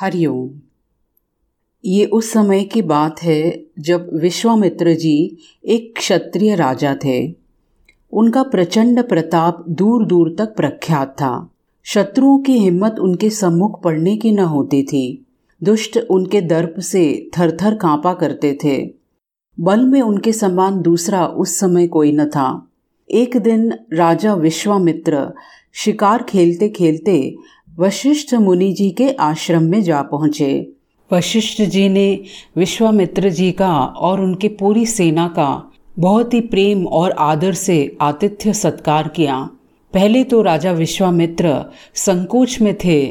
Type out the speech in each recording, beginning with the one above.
हरिओम ये उस समय की बात है जब विश्वामित्र जी एक क्षत्रिय राजा थे। उनका प्रचंड प्रताप दूर दूर तक प्रख्यात था। शत्रुओं की हिम्मत उनके सम्मुख पड़ने की न होती थी। दुष्ट उनके दर्प से थर थर कांपा करते थे। बल में उनके समान दूसरा उस समय कोई न था। एक दिन राजा विश्वामित्र शिकार खेलते खेलते वशिष्ठ मुनि जी के आश्रम में जा पहुँचे। वशिष्ठ जी ने विश्वामित्र जी का और उनके पूरी सेना का बहुत ही प्रेम और आदर से आतिथ्य सत्कार किया। पहले तो राजा विश्वामित्र संकोच में थे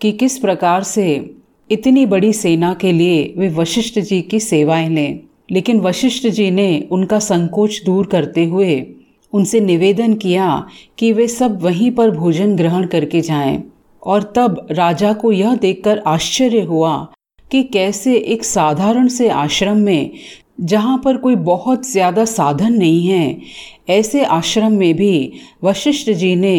कि किस प्रकार से इतनी बड़ी सेना के लिए वे वशिष्ठ जी की सेवाएँ लें। लेकिन वशिष्ठ जी ने उनका संकोच दूर करते हुए उनसे निवेदन किया कि वे सब वहीं पर भोजन ग्रहण करके जाएँ। और तब राजा को यह देखकर आश्चर्य हुआ कि कैसे एक साधारण से आश्रम में, जहाँ पर कोई बहुत ज़्यादा साधन नहीं है, ऐसे आश्रम में भी वशिष्ठ जी ने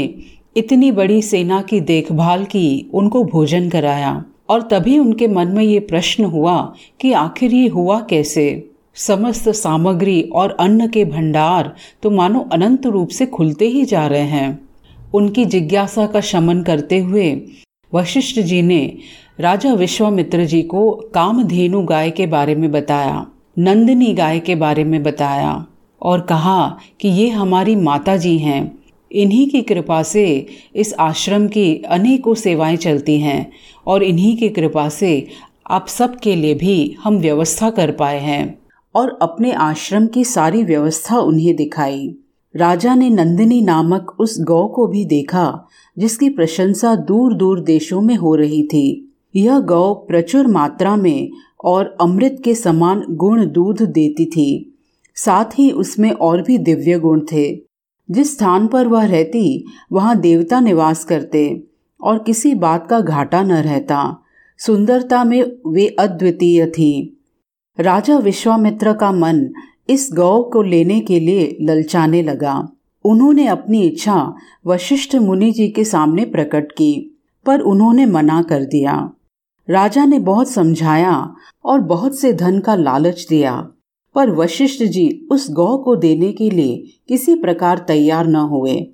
इतनी बड़ी सेना की देखभाल की, उनको भोजन कराया। और तभी उनके मन में ये प्रश्न हुआ कि आखिर ये हुआ कैसे? समस्त सामग्री और अन्न के भंडार तो मानो अनंत रूप से खुलते ही जा रहे हैं। उनकी जिज्ञासा का शमन करते हुए वशिष्ठ जी ने राजा विश्वामित्र जी को कामधेनु गाय के बारे में बताया, नंदिनी गाय के बारे में बताया और कहा कि ये हमारी माता जी हैं। इन्हीं की कृपा से इस आश्रम की अनेकों सेवाएँ चलती हैं और इन्हीं की कृपा से आप सब के लिए भी हम व्यवस्था कर पाए हैं और अपने आश्रम की सारी व्यवस्था उन्हें दिखाई। राजा ने नंदिनी नामक उस गौ को भी देखा, जिसकी प्रशंसा दूर दूर देशों में हो रही थी। यह गौ प्रचुर मात्रा में और अमृत के समान गुण दूध देती थी। साथ ही उसमें और भी दिव्य गुण थे। जिस स्थान पर वह रहती, वहाँ देवता निवास करते और किसी बात का घाटा न रहता। सुंदरता में वे अद्वितीय थी। राजा विश्वामित्र का मन इस गौ को लेने के लिए ललचाने लगा। उन्होंने अपनी इच्छा वशिष्ठ मुनि जी के सामने प्रकट की, पर उन्होंने मना कर दिया। राजा ने बहुत समझाया और बहुत से धन का लालच दिया, पर वशिष्ठ जी उस गौ को देने के लिए किसी प्रकार तैयार न हुए।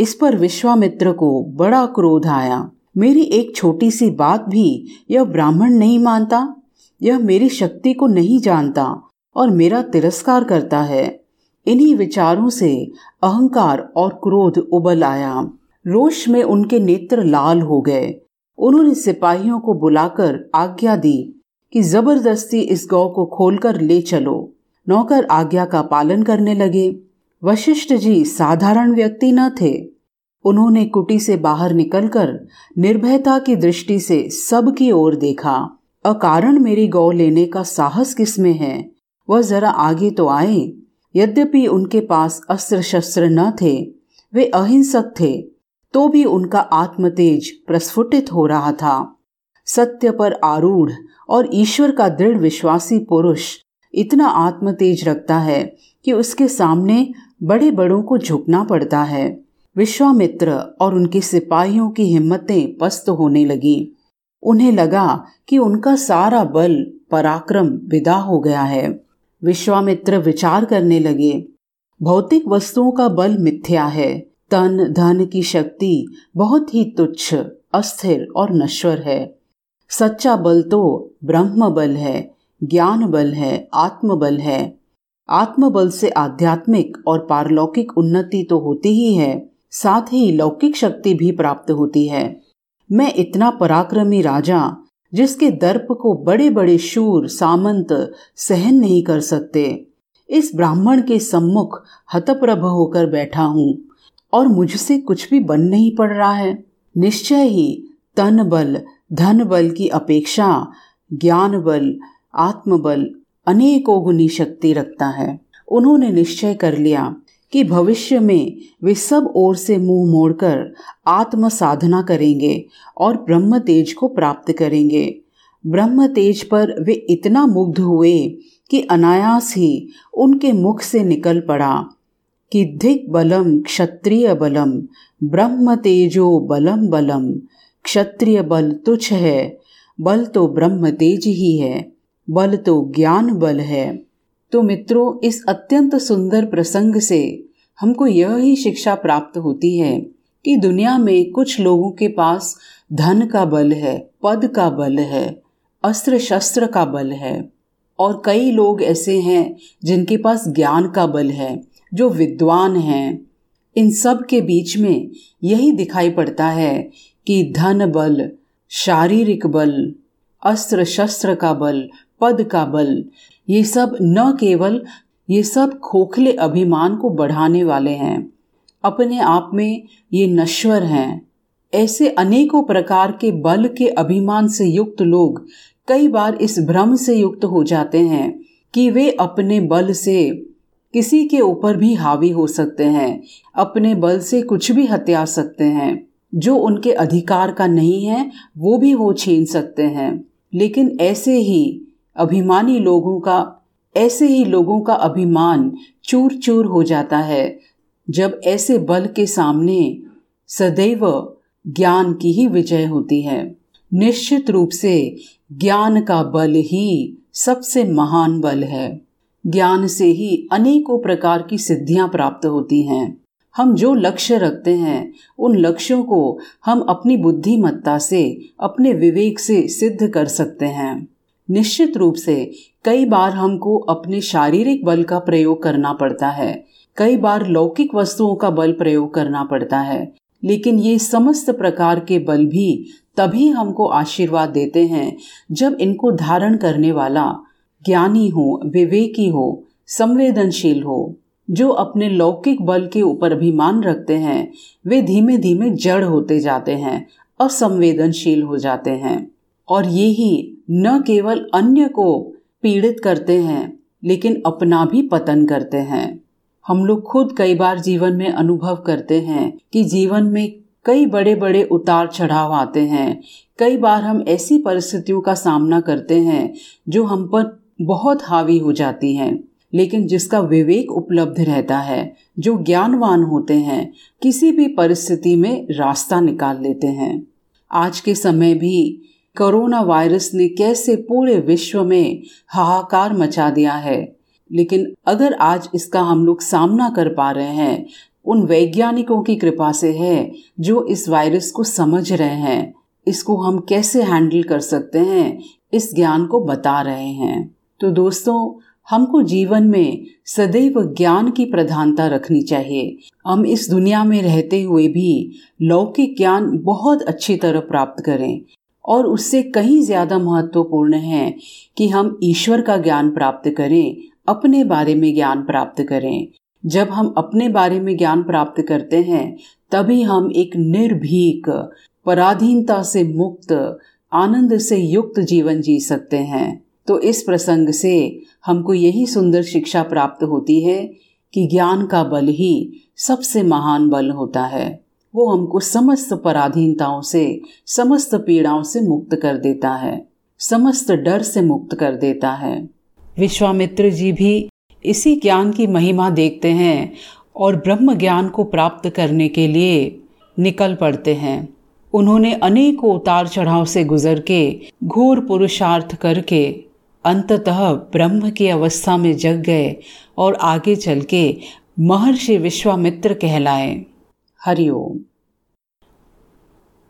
इस पर विश्वामित्र को बड़ा क्रोध आया। मेरी एक छोटी सी बात भी यह ब्राह्मण नहीं मानता, यह मेरी शक्ति को नहीं जानता और मेरा तिरस्कार करता है। इन्हीं विचारों से अहंकार और क्रोध उबल आया। रोष में उनके नेत्र लाल हो गए। उन्होंने सिपाहियों को बुलाकर आज्ञा दी कि ज़बरदस्ती इस गौ को खोलकर ले चलो। नौकर आज्ञा का पालन करने लगे। वशिष्ठ जी साधारण व्यक्ति न थे। उन्होंने कुटी से बाहर निकलकर निर्भयता की दृष्टि से सबकी ओर देखा। अकारण मेरी गौ लेने का साहस किसमें है? वह जरा आगे तो आए, यद्यपि उनके पास अस्त्र शस्त्र न थे, वे अहिंसक थे तो भी उनका आत्मतेज प्रस्फुटित हो रहा था। सत्य पर आरूढ़ और ईश्वर का दृढ़ विश्वासी पुरुष इतना आत्मतेज रखता है कि उसके सामने बड़े बड़ों को झुकना पड़ता है। विश्वामित्र और उनके सिपाहियों की हिम्मतें पस्त होने लगी। उन्हें लगा कि उनका सारा बल पराक्रम विदा हो गया है। विश्वामित्र विचार करने लगे, भौतिक वस्तुओं का बल मिथ्या है। तन, धन की शक्ति बहुत ही तुच्छ, अस्थिर और नश्वर है। सच्चा बल तो ब्रह्म बल है, ज्ञान बल है, आत्म बल है। आत्म बल से आध्यात्मिक और पारलौकिक उन्नति तो होती ही है, साथ ही लौकिक शक्ति भी प्राप्त होती है। मैं इतना पराक्रमी राजा जिसके दर्प को बड़े बड़े शूर, सामंत सहन नहीं कर सकते। इस ब्राह्मण के सम्मुख हतप्रभ होकर बैठा हूँ और मुझसे कुछ भी बन नहीं पड़ रहा है। निश्चय ही तन बल धन बल की अपेक्षा ज्ञान बल आत्मबल अनेकों गुनी शक्ति रखता है। उन्होंने निश्चय कर लिया। कि भविष्य में वे सब ओर से मुँह मोड़कर आत्म साधना करेंगे और ब्रह्म तेज को प्राप्त करेंगे। ब्रह्म तेज पर वे इतना मुग्ध हुए कि अनायास ही उनके मुख से निकल पड़ा कि धिक बलम क्षत्रिय बलम ब्रह्म तेजो बलम बलम, क्षत्रिय बल तुच्छ है, बल तो ब्रह्म तेज ही है, बल तो ज्ञान बल है। तो मित्रों, इस अत्यंत सुंदर प्रसंग से हमको यह ही शिक्षा प्राप्त होती है कि दुनिया में कुछ लोगों के पास धन का बल है, पद का बल है अस्त्र शस्त्र का बल है, और कई लोग ऐसे हैं जिनके पास ज्ञान का बल है, जो विद्वान हैं। इन सब के बीच में यही दिखाई पड़ता है कि धन बल, शारीरिक बल अस्त्र शस्त्र का बल, पद का बल ये सब न केवल ये सब खोखले अभिमान को बढ़ाने वाले हैं। अपने आप में ये नश्वर हैं। ऐसे अनेकों प्रकार के बल के अभिमान से युक्त लोग कई बार इस भ्रम से युक्त हो जाते हैं कि वे अपने बल से किसी के ऊपर भी हावी हो सकते हैं, अपने बल से कुछ भी हत्या सकते हैं। जो उनके अधिकार का नहीं है, वो भी वो छीन सकते हैं। लेकिन ऐसे ही अभिमानी लोगों का, ऐसे ही लोगों का अभिमान चूर चूर हो जाता है, जब ऐसे बल के सामने सदैव ज्ञान की ही विजय होती है। निश्चित रूप से ज्ञान का बल ही सबसे महान बल है। ज्ञान से ही अनेकों प्रकार की सिद्धियाँ प्राप्त होती हैं। हम जो लक्ष्य रखते हैं, उन लक्ष्यों को हम अपनी बुद्धिमत्ता से, अपने विवेक से सिद्ध कर सकते हैं। निश्चित रूप से कई बार हमको अपने शारीरिक बल का प्रयोग करना पड़ता है। कई बार लौकिक वस्तुओं का बल प्रयोग करना पड़ता है। लेकिन ये समस्त प्रकार के बल भी तभी हमको आशीर्वाद देते हैं जब इनको धारण करने वाला ज्ञानी हो, विवेकी हो, संवेदनशील हो, जो अपने लौकिक बल के ऊपर अभिमान रखते हैं, वे धीमे धीमे जड़ होते जाते हैं, असंवेदनशील हो जाते हैं। और ये ही न केवल अन्य को पीड़ित करते हैं, लेकिन अपना भी पतन करते हैं। हम लोग खुद कई बार जीवन में अनुभव करते हैं कि जीवन में कई बड़े बड़े उतार चढ़ाव आते हैं। कई बार हम ऐसी परिस्थितियों का सामना करते हैं जो हम पर बहुत हावी हो जाती हैं, लेकिन जिसका विवेक उपलब्ध रहता है, जो ज्ञानवान होते हैं, किसी भी परिस्थिति में रास्ता निकाल लेते हैं। आज के समय भी कोरोना वायरस ने कैसे पूरे विश्व में हाहाकार मचा दिया है? लेकिन अगर आज इसका हम लोग सामना कर पा रहे हैं, उन वैज्ञानिकों की कृपा से है जो इस वायरस को समझ रहे हैं, इसको हम कैसे हैंडल कर सकते हैं, इस ज्ञान को बता रहे हैं। तो दोस्तों, हमको जीवन में सदैव ज्ञान की प्रधानता रखनी चाहिए। हम इस दुनिया में रहते हुए भी लौकिक ज्ञान बहुत अच्छी तरह प्राप्त करें। और उससे कहीं ज़्यादा महत्वपूर्ण है कि हम ईश्वर का ज्ञान प्राप्त करें, अपने बारे में ज्ञान प्राप्त करें। जब हम अपने बारे में ज्ञान प्राप्त करते हैं, तभी हम एक निर्भीक, पराधीनता से मुक्त, आनंद से युक्त जीवन जी सकते हैं। तो इस प्रसंग से हमको यही सुंदर शिक्षा प्राप्त होती है कि ज्ञान का बल ही सबसे महान बल होता है। वो हमको समस्त पराधीनताओं से, समस्त पीड़ाओं से मुक्त कर देता है, समस्त डर से मुक्त कर देता है। विश्वामित्र जी भी इसी ज्ञान की महिमा देखते हैं और ब्रह्म ज्ञान को प्राप्त करने के लिए निकल पड़ते हैं। उन्होंने अनेकों उतार चढ़ाव से गुजर के, घोर पुरुषार्थ करके, अंततः ब्रह्म की अवस्था में जग गए और आगे चल के महर्षि विश्वामित्र कहलाए। हरिओम